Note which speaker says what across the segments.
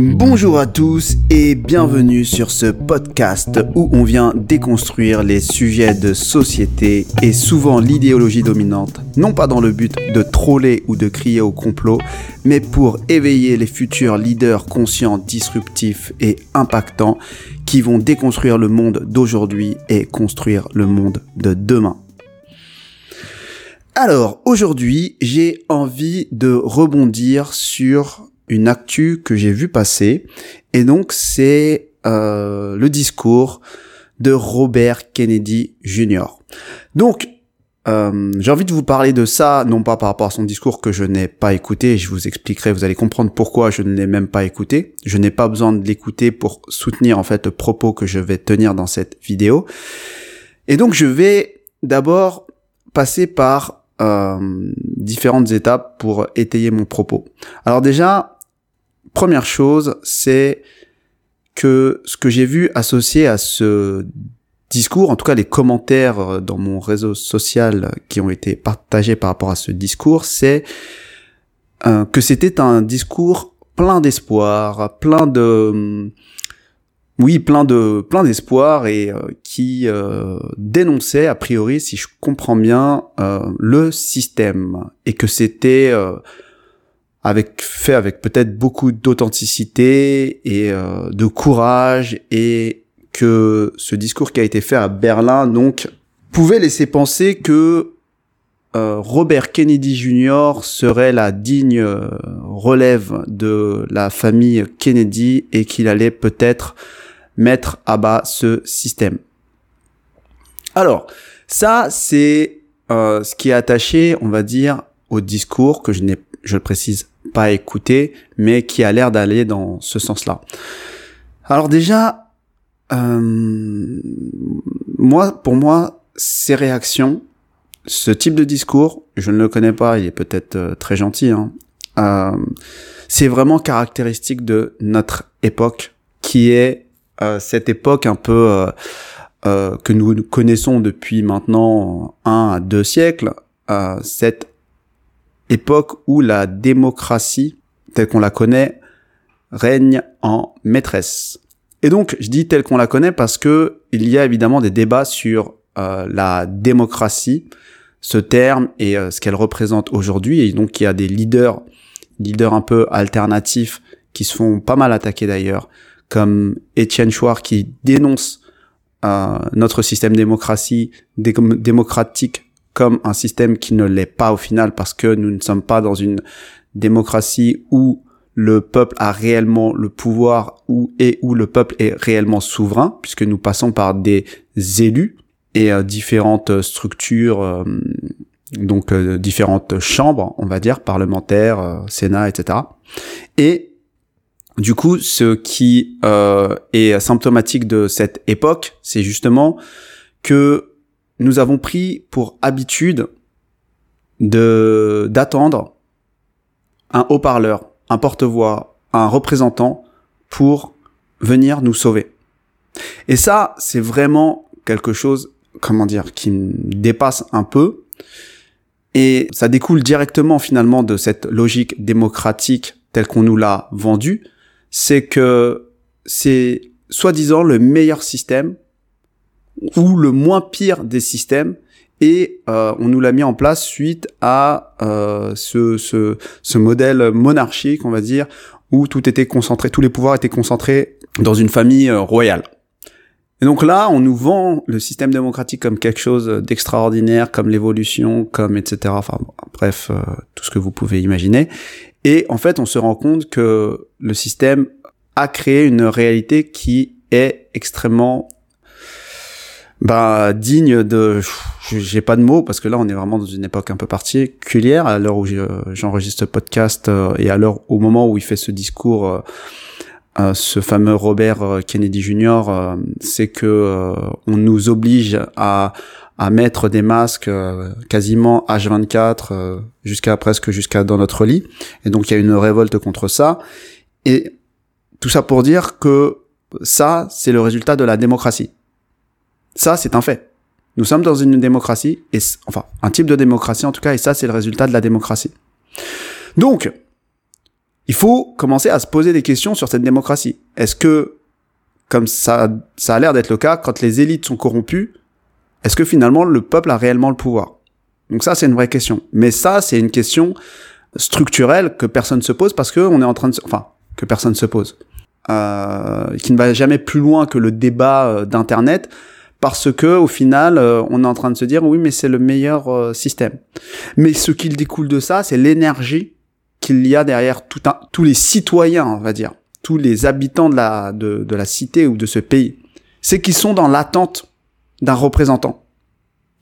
Speaker 1: Bonjour à tous et bienvenue sur ce podcast où on vient déconstruire les sujets de société et souvent l'idéologie dominante, non pas dans le but de troller ou de crier au complot, mais pour éveiller les futurs leaders conscients, disruptifs et impactants qui vont déconstruire le monde d'aujourd'hui et construire le monde de demain. Alors, aujourd'hui, j'ai envie de rebondir sur une actu que j'ai vu passer. Et donc, c'est euh, le discours de Robert Kennedy Jr. Donc, euh, j'ai envie de vous parler de ça, non pas par rapport à son discours que je n'ai pas écouté, je vous expliquerai, vous allez comprendre pourquoi je ne l'ai même pas écouté. Je n'ai pas besoin de l'écouter pour soutenir en fait le propos que je vais tenir dans cette vidéo. Et donc je vais d'abord passer par euh, différentes étapes pour étayer mon propos. Alors déjà, Première chose, c'est que ce que j'ai vu associé à ce discours, en tout cas les commentaires euh, dans mon réseau social qui ont été partagés par rapport à ce discours, c'est euh, que c'était un discours plein d'espoir, plein de mm, oui, plein de plein d'espoir et euh, qui dénonçait a priori, si je comprends bien, le système. Et que c'était avec fait avec peut-être beaucoup d'authenticité et euh, de courage et que ce discours qui a été fait à Berlin donc pouvait laisser penser que euh, Robert Kennedy Jr. serait la digne euh, relève de la famille Kennedy et qu'il allait peut-être mettre à bas ce système. Alors, ça c'est ce qui est attaché, on va dire, au discours que je n'ai je le précise, pas écouté, mais qui a l'air d'aller dans ce sens-là. Alors déjà, euh, moi, pour moi, ces réactions, ce type de discours, je ne le connais pas, il est peut-être euh, très gentil, hein, euh, c'est vraiment caractéristique de notre époque, qui est cette époque un peu que nous connaissons depuis maintenant un à deux siècles, cette époque où la démocratie, telle qu'on la connaît, règne en maîtresse. Et donc, je dis telle qu'on la connaît parce que il y a évidemment des débats sur euh, la démocratie, ce terme et euh, ce qu'elle représente aujourd'hui. Et donc, il y a des leaders, leaders un peu alternatifs qui se font pas mal attaquer d'ailleurs, comme Étienne Chouard qui dénonce euh, notre système démocratie démocratique comme un système qui ne l'est pas au final parce que nous ne sommes pas dans une démocratie où le peuple a réellement le pouvoir ou et où le peuple est réellement souverain puisque nous passons par des élus et euh, différentes structures euh, donc euh, différentes chambres on va dire parlementaires sénat etc et du coup ce qui est symptomatique de cette époque c'est justement que nous avons pris pour habitude de d'attendre un haut-parleur, un porte-voix, un représentant pour venir nous sauver. Et ça, c'est vraiment quelque chose, comment dire, qui dépasse un peu. Et ça découle directement finalement de cette logique démocratique telle qu'on nous l'a vendue. C'est que c'est soi-disant le meilleur système ou le moins pire des systèmes et euh, on nous l'a mis en place suite à euh, ce, ce, ce, modèle monarchique, on va dire, où tout était concentré, tous les pouvoirs étaient concentrés dans une famille euh, royale. Et donc là, on nous vend le système démocratique comme quelque chose d'extraordinaire, comme l'évolution, comme etc. Enfin bref, euh, tout ce que vous pouvez imaginer. Et en fait, on se rend compte que le système a créé une réalité qui est extrêmement bah digne de j'ai pas de mots parce que là on est vraiment dans une époque un peu particulière à l'heure où j'enregistre podcast euh, et à l'heure au moment où il fait ce discours euh, euh, ce fameux Robert Kennedy Jr c'est que on nous oblige à à mettre des masques quasiment H24 jusqu'à presque jusqu'à dans notre lit. Et donc il y a une révolte contre ça. Et tout ça pour dire que ça c'est le résultat de la démocratie ça, c'est un fait. Nous sommes dans une démocratie, et enfin, un type de démocratie en tout cas, et ça, c'est le résultat de la démocratie. Donc, il faut commencer à se poser des questions sur cette démocratie. Est-ce que, comme ça, ça a l'air d'être le cas, quand les élites sont corrompues, est-ce que finalement le peuple a réellement le pouvoir? Donc ça, c'est une vraie question. Mais ça, c'est une question structurelle que personne se pose parce que on est en train de, enfin, que personne se pose, euh, qui ne va jamais plus loin que le débat euh, d'internet parce que au final, euh, on est en train de se dire oui, mais c'est le meilleur euh, système. Mais ce qu'il découle de ça, c'est l'énergie qu'il y a derrière tout un, tous les citoyens, on va dire, tous les habitants de la de, de la cité ou de ce pays. C'est qu'ils sont dans l'attente d'un représentant.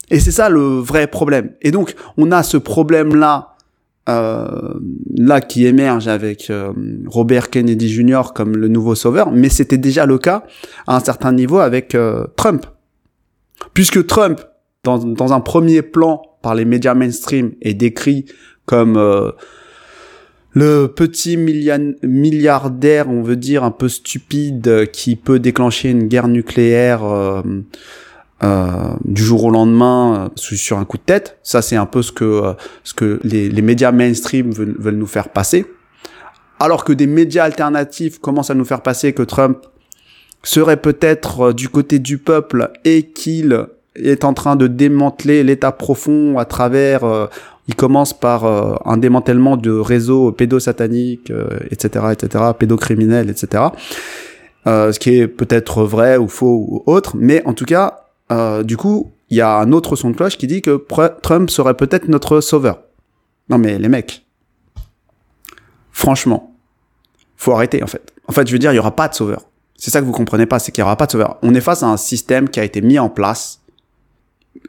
Speaker 1: Et c'est ça le vrai problème. Et donc, on a ce problème-là, euh, là qui émerge avec euh, Robert Kennedy Jr. comme le nouveau sauveur, mais c'était déjà le cas à un certain niveau avec Trump. Puisque Trump, dans, dans, un premier plan par les médias mainstream, est décrit comme euh, le petit milliardaire, on veut dire, un peu stupide, qui peut déclencher une guerre nucléaire euh, euh, du jour au lendemain euh, sur un coup de tête. Ça, c'est un peu ce que euh, ce que les, les médias mainstream veulent, veulent, nous faire passer. Alors que des médias alternatifs commencent à nous faire passer que Trump serait peut-être du côté du peuple et qu'il est en train de démanteler l'État profond à travers. il commence par un démantèlement de réseaux pédosataniques, etc., etc., pédocriminels, etc. ce qui est peut-être vrai ou faux ou autre, mais en tout cas, euh, du coup, il y a un autre son de cloche qui dit que Trump serait peut-être notre sauveur. Non mais les mecs, franchement, faut arrêter en fait. En fait, je veux dire, il y aura pas de sauveur. C'est ça que vous comprenez pas, c'est qu'il y aura pas de sauveur. On est face à un système qui a été mis en place.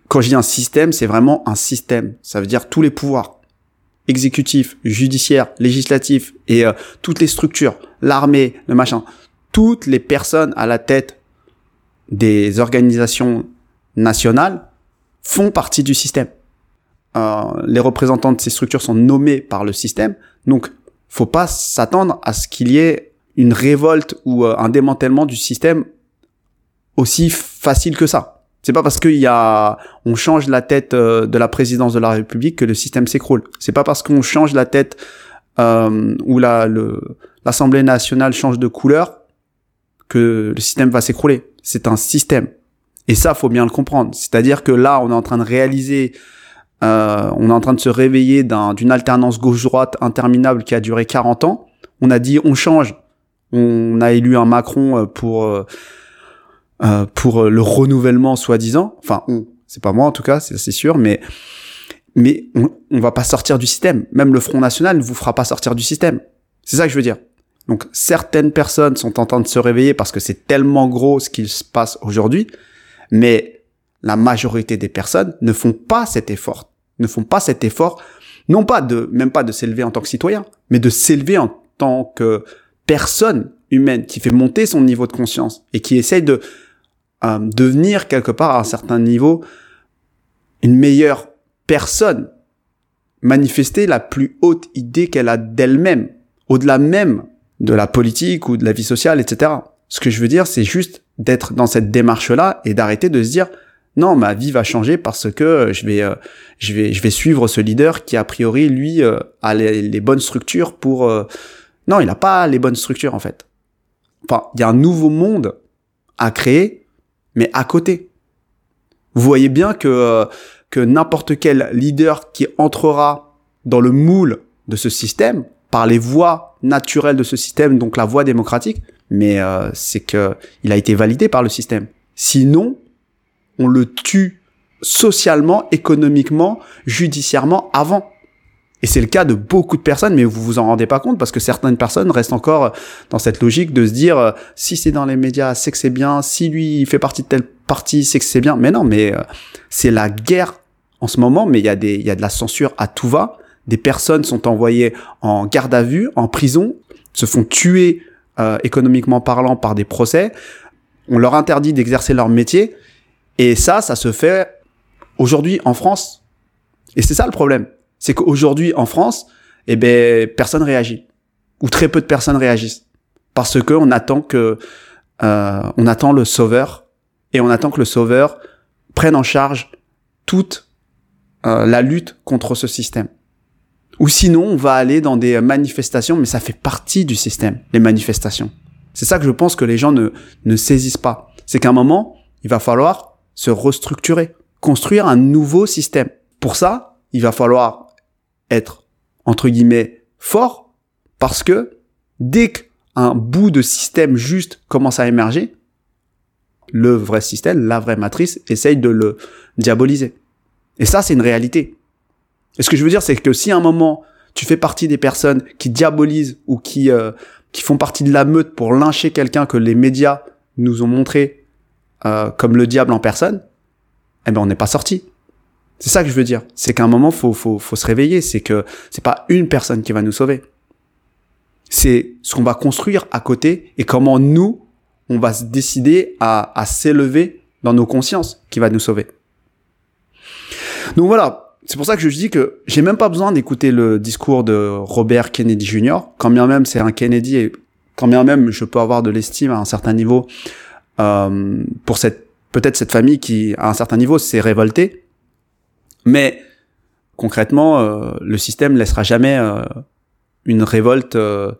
Speaker 1: Quand je dis un système, c'est vraiment un système. Ça veut dire tous les pouvoirs exécutifs, judiciaires, législatifs et euh, toutes les structures, l'armée, le machin, toutes les personnes à la tête des organisations nationales font partie du système. Euh, les représentants de ces structures sont nommés par le système, donc faut pas s'attendre à ce qu'il y ait une révolte ou euh, un démantèlement du système aussi facile que ça. C'est pas parce qu'il y a, on change la tête euh, de la présidence de la République que le système s'écroule. C'est pas parce qu'on change la tête euh, ou la, l'Assemblée nationale change de couleur que le système va s'écrouler c'est un système. Et ça, faut bien le comprendre. C'est-à-dire que là, on est en train de réaliser, euh, on est en train de se réveiller d'une alternance gauche-droite interminable qui a duré 40 ans. On a dit, on change. On a élu un Macron euh, pour euh, euh, pour le renouvellement soi-disant. Enfin, c'est pas moi en tout cas, c'est sûr, mais mais on, on va pas sortir du système. Même le Front National ne vous fera pas sortir du système. C'est ça que je veux dire. Donc certaines personnes sont en train de se réveiller parce que c'est tellement gros ce qu'il se passe aujourd'hui, mais la majorité des personnes ne font pas cet effort, ne font pas cet effort, non pas de, même pas de s'élever en tant que citoyen, mais de s'élever en tant que personne humaine qui fait monter son niveau de conscience et qui essaye de euh, devenir quelque part à un certain niveau une meilleure personne, manifester la plus haute idée qu'elle a d'elle-même, au-delà même de la politique ou de la vie sociale, etc. Ce que je veux dire, c'est juste d'être dans cette démarche-là et d'arrêter de se dire non, ma vie va changer parce que je vais, euh, je vais, je vais suivre ce leader qui a priori lui euh, a les, bonnes structures pour. Euh, non, il n'a pas les bonnes structures en fait. Enfin, il y a un nouveau monde à créer, mais à côté. Vous voyez bien que que n'importe quel leader qui entrera dans le moule de ce système par les voies naturelles de ce système, donc la voie démocratique, mais euh, c'est que il a été validé par le système. Sinon, on le tue socialement, économiquement, judiciairement avant. Et c'est le cas de beaucoup de personnes, mais vous vous en rendez pas compte parce que certaines personnes restent encore dans cette logique de se dire euh, si c'est dans les médias, c'est que c'est bien, si lui fait partie de telle partie, c'est que c'est bien. Mais non, mais euh, c'est la guerre en ce moment, mais il y a des il y a de la censure à tout va des personnes sont envoyées en garde à vue, en prison, se font tuer euh, économiquement parlant par des procès. On leur interdit d'exercer leur métier. Et ça, ça se fait aujourd'hui en France. Et c'est ça le problème. C'est qu'aujourd'hui en France, eh ben, personne réagit. Ou très peu de personnes réagissent. Parce que on attend que, euh, on attend le sauveur. Et on attend que le sauveur prenne en charge toute euh, la lutte contre ce système. Ou sinon, on va aller dans des manifestations, mais ça fait partie du système, les manifestations. C'est ça que je pense que les gens ne, ne saisissent pas. C'est qu'à un moment, il va falloir se restructurer, construire un nouveau système. Pour ça, il va falloir être, entre guillemets, fort, parce que dès qu'un bout de système juste commence à émerger, le vrai système, la vraie matrice, essaye de le diaboliser. Et ça, c'est une réalité. Et ce que je veux dire, c'est que si à un moment, tu fais partie des personnes qui diabolisent ou qui, euh, qui font partie de la meute pour lyncher quelqu'un que les médias nous ont montré euh, comme le diable en personne, eh ben on n'est pas sorti. C'est ça que je veux dire. C'est qu'à un moment, faut, faut, faut se réveiller. C'est que c'est pas une personne qui va nous sauver. C'est ce qu'on va construire à côté et comment nous, on va se décider à, à s'élever dans nos consciences qui va nous sauver. Donc voilà. C'est pour ça que je dis que j'ai même pas besoin d'écouter le discours de Robert Kennedy Jr. Quand bien même c'est un Kennedy et quand bien même je peux avoir de l'estime à un certain niveau euh, pour cette peut-être cette famille qui à un certain niveau s'est révoltée mais concrètement, euh, le système laissera jamais euh, une révolte euh,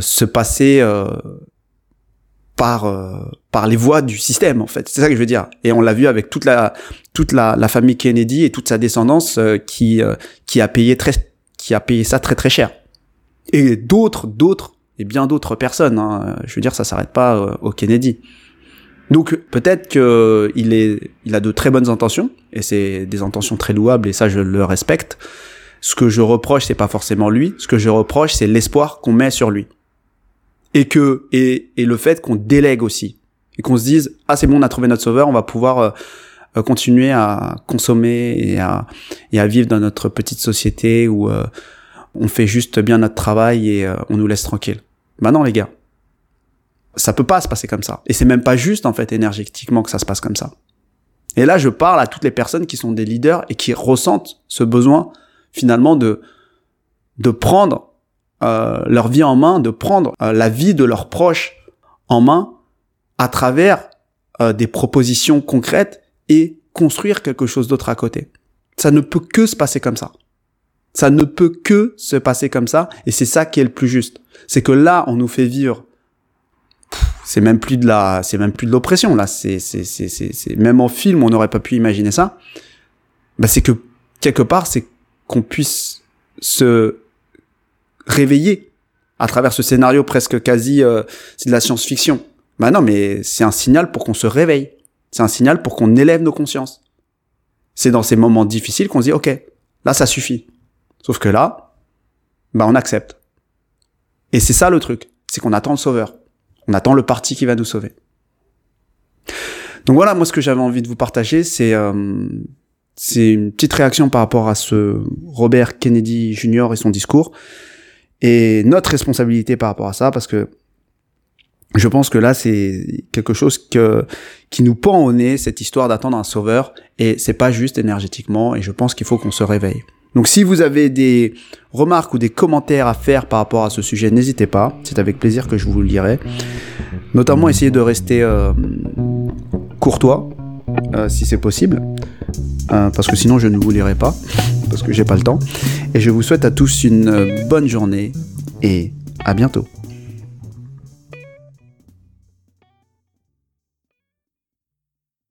Speaker 1: se passer par par les voies du système en fait. C'est ça que je veux dire. Et on l'a vu avec toute la toute la, famille Kennedy et toute sa descendance qui qui a payé très qui a payé ça très très cher. Et d'autres d'autres et bien d'autres personnes. Hein. Je veux dire, ça s'arrête pas au Kennedy. Donc peut-être que il est, il a de très bonnes intentions et c'est des intentions très louables et ça je le respecte. Ce que je reproche c'est pas forcément lui, ce que je reproche c'est l'espoir qu'on met sur lui et que et, et le fait qu'on délègue aussi et qu'on se dise ah c'est bon on a trouvé notre sauveur, on va pouvoir euh, continuer à consommer et à et à vivre dans notre petite société où euh, on fait juste bien notre travail et euh, on nous laisse tranquille. Bah non les gars, ça peut pas se passer comme ça. Et c'est même pas juste, en fait, énergétiquement que ça se passe comme ça. Et là, je parle à toutes les personnes qui sont des leaders et qui ressentent ce besoin, finalement, de, de prendre euh, leur vie en main, de prendre euh, la vie de leurs proches en main à travers euh, des propositions concrètes et construire quelque chose d'autre à côté. Ça ne peut que se passer comme ça. Ça ne peut que se passer comme ça, et c'est ça qui est le plus juste. C'est que là, on nous fait vivre c'est même plus de la, c'est même plus de l'oppression là. C'est, c'est, c'est, c'est, même en film, on n'aurait pas pu imaginer ça. Bah, c'est que quelque part, c'est qu'on puisse se réveiller à travers ce scénario presque quasi, euh, c'est de la science-fiction. Bah non, mais c'est un signal pour qu'on se réveille. C'est un signal pour qu'on élève nos consciences. C'est dans ces moments difficiles qu'on se dit, ok, là ça suffit. Sauf que là, bah on accepte. Et c'est ça le truc, c'est qu'on attend le sauveur. On attend le parti qui va nous sauver. Donc voilà, moi ce que j'avais envie de vous partager, c'est euh, une petite réaction par rapport à ce Robert Kennedy Jr. et son discours et notre responsabilité par rapport à ça, parce que je pense que là c'est quelque chose que qui nous pend au nez cette histoire d'attendre un sauveur et c'est pas juste énergétiquement et je pense qu'il faut qu'on se réveille. Donc si vous avez des remarques ou des commentaires à faire par rapport à ce sujet, n'hésitez pas. C'est avec plaisir que je vous le dirai. Notamment essayez de rester euh, courtois, euh, si c'est possible. Euh, parce que sinon je ne vous lirai pas, parce que j'ai pas le temps. Et je vous souhaite à tous une bonne journée et à bientôt.